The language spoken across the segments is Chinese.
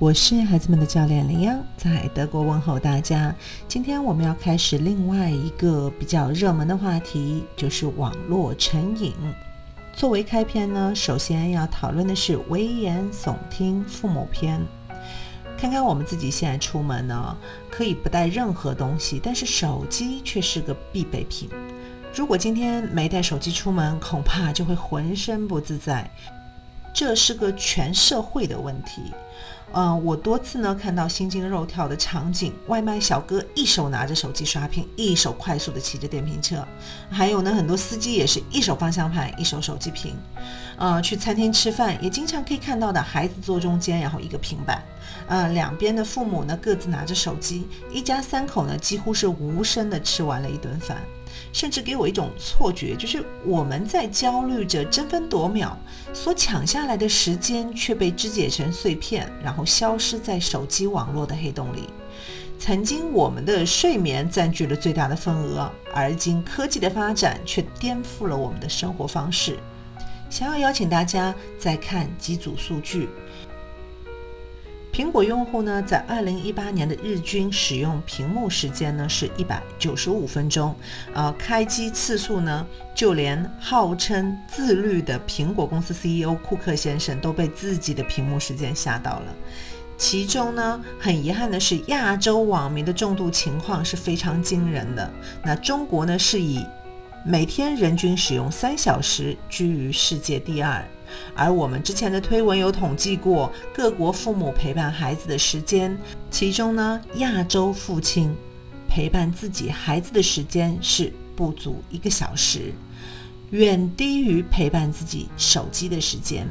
我是孩子们的教练林央，在德国问候大家。今天我们要开始另外一个比较热门的话题，就是网络成瘾。作为开篇呢，首先要讨论的是危言耸听父母篇。看看我们自己现在出门呢，可以不带任何东西，但是手机却是个必备品。如果今天没带手机出门，恐怕就会浑身不自在。这是个全社会的问题。嗯，我多次呢看到心惊肉跳的场景：外卖小哥一手拿着手机刷屏，一手快速的骑着电瓶车；还有呢，很多司机也是一手方向盘，一手手机屏。呃，去餐厅吃饭也经常可以看到的，孩子坐中间，然后一个平板。呃，两边的父母呢各自拿着手机，一家三口呢几乎是无声的吃完了一顿饭。甚至给我一种错觉，就是我们在焦虑着争分夺秒，所抢下来的时间却被肢解成碎片，然后消失在手机网络的黑洞里。曾经我们的睡眠占据了最大的份额，而今科技的发展却颠覆了我们的生活方式。想要邀请大家再看几组数据。苹果用户呢，在二零一八年的日均使用屏幕时间呢是一百九十五分钟，呃，开机次数呢，就连号称自律的苹果公司 CEO 库克先生都被自己的屏幕时间吓到了。其中呢，很遗憾的是，亚洲网民的重度情况是非常惊人的。那中国呢，是以每天人均使用三小时居于世界第二。而我们之前的推文有统计过各国父母陪伴孩子的时间，其中呢，亚洲父亲陪伴自己孩子的时间是不足一个小时，远低于陪伴自己手机的时间。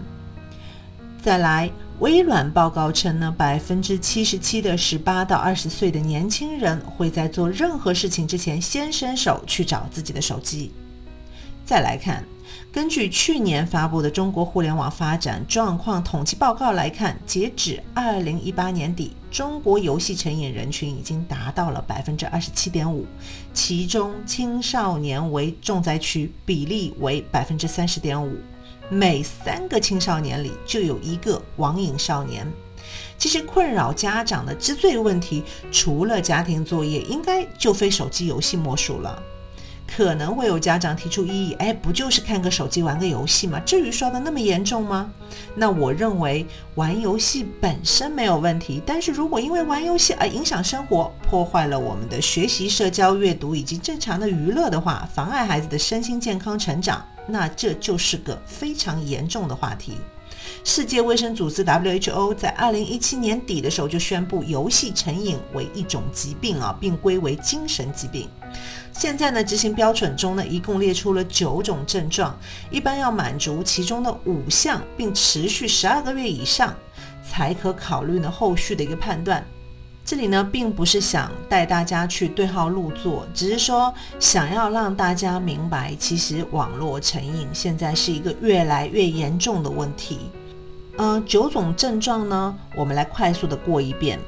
再来，微软报告称呢，百分之七十七的十八到二十岁的年轻人会在做任何事情之前先伸手去找自己的手机。再来看。根据去年发布的中国互联网发展状况统计报告来看，截止二零一八年底，中国游戏成瘾人群已经达到了百分之二十七点五，其中青少年为重灾区，比例为百分之三十点五，每三个青少年里就有一个网瘾少年。其实困扰家长的之最问题，除了家庭作业，应该就非手机游戏莫属了。可能会有家长提出异议，哎，不就是看个手机玩个游戏吗？至于说的那么严重吗？那我认为玩游戏本身没有问题，但是如果因为玩游戏而影响生活，破坏了我们的学习、社交、阅读以及正常的娱乐的话，妨碍孩子的身心健康成长，那这就是个非常严重的话题。世界卫生组织 WHO 在二零一七年底的时候就宣布游戏成瘾为一种疾病啊，并归为精神疾病。现在呢，执行标准中呢，一共列出了九种症状，一般要满足其中的五项，并持续十二个月以上，才可考虑呢后续的一个判断。这里呢，并不是想带大家去对号入座，只是说想要让大家明白，其实网络成瘾现在是一个越来越严重的问题。呃，九种症状呢，我们来快速的过一遍：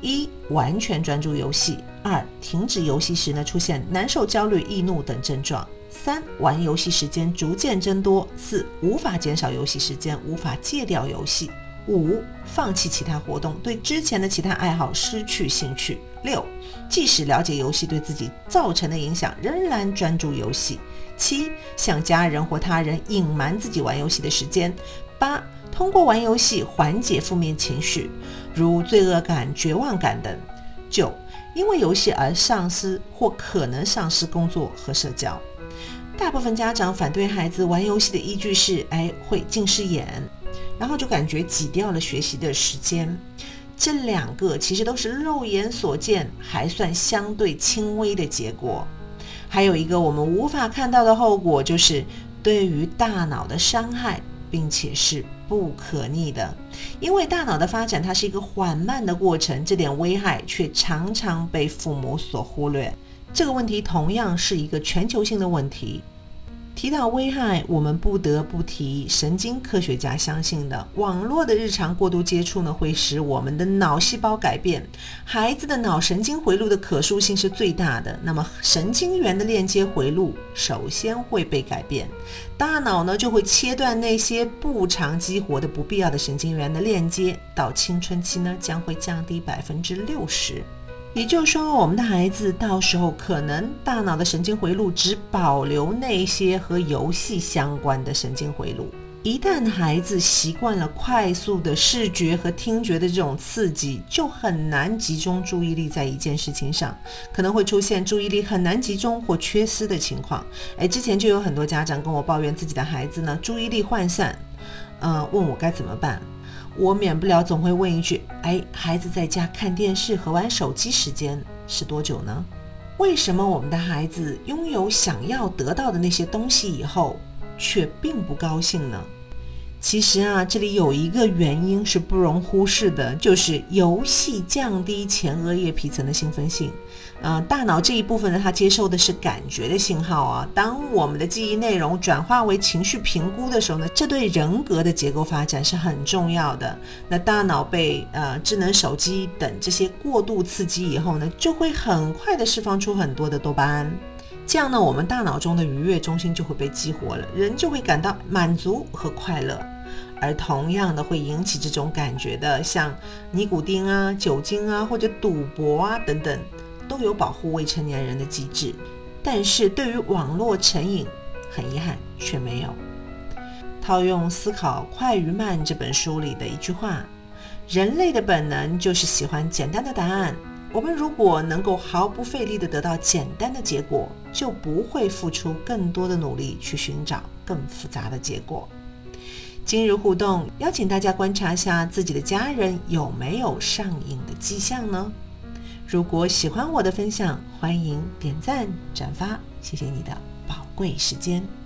一、完全专注游戏。二、停止游戏时呢，出现难受、焦虑、易怒等症状；三、玩游戏时间逐渐增多；四、无法减少游戏时间，无法戒掉游戏；五、放弃其他活动，对之前的其他爱好失去兴趣；六、即使了解游戏对自己造成的影响，仍然专注游戏；七、向家人或他人隐瞒自己玩游戏的时间；八、通过玩游戏缓解负面情绪，如罪恶感、绝望感等；九。因为游戏而丧失或可能丧失工作和社交，大部分家长反对孩子玩游戏的依据是：哎，会近视眼，然后就感觉挤掉了学习的时间。这两个其实都是肉眼所见还算相对轻微的结果。还有一个我们无法看到的后果，就是对于大脑的伤害。并且是不可逆的，因为大脑的发展它是一个缓慢的过程，这点危害却常常被父母所忽略。这个问题同样是一个全球性的问题。提到危害，我们不得不提神经科学家相信的，网络的日常过度接触呢，会使我们的脑细胞改变。孩子的脑神经回路的可塑性是最大的，那么神经元的链接回路首先会被改变，大脑呢就会切断那些不常激活的不必要的神经元的链接，到青春期呢将会降低百分之六十。也就是说，我们的孩子到时候可能大脑的神经回路只保留那些和游戏相关的神经回路。一旦孩子习惯了快速的视觉和听觉的这种刺激，就很难集中注意力在一件事情上，可能会出现注意力很难集中或缺失的情况。哎，之前就有很多家长跟我抱怨自己的孩子呢注意力涣散，嗯，问我该怎么办。我免不了总会问一句：“哎，孩子在家看电视和玩手机时间是多久呢？为什么我们的孩子拥有想要得到的那些东西以后，却并不高兴呢？”其实啊，这里有一个原因是不容忽视的，就是游戏降低前额叶皮层的兴奋性。呃，大脑这一部分呢，它接受的是感觉的信号啊。当我们的记忆内容转化为情绪评估的时候呢，这对人格的结构发展是很重要的。那大脑被呃智能手机等这些过度刺激以后呢，就会很快的释放出很多的多巴胺。这样呢，我们大脑中的愉悦中心就会被激活了，人就会感到满足和快乐。而同样的会引起这种感觉的，像尼古丁啊、酒精啊或者赌博啊等等，都有保护未成年人的机制。但是对于网络成瘾，很遗憾却没有。套用《思考快与慢》这本书里的一句话：人类的本能就是喜欢简单的答案。我们如果能够毫不费力地得到简单的结果，就不会付出更多的努力去寻找更复杂的结果。今日互动，邀请大家观察下自己的家人有没有上瘾的迹象呢？如果喜欢我的分享，欢迎点赞转发，谢谢你的宝贵时间。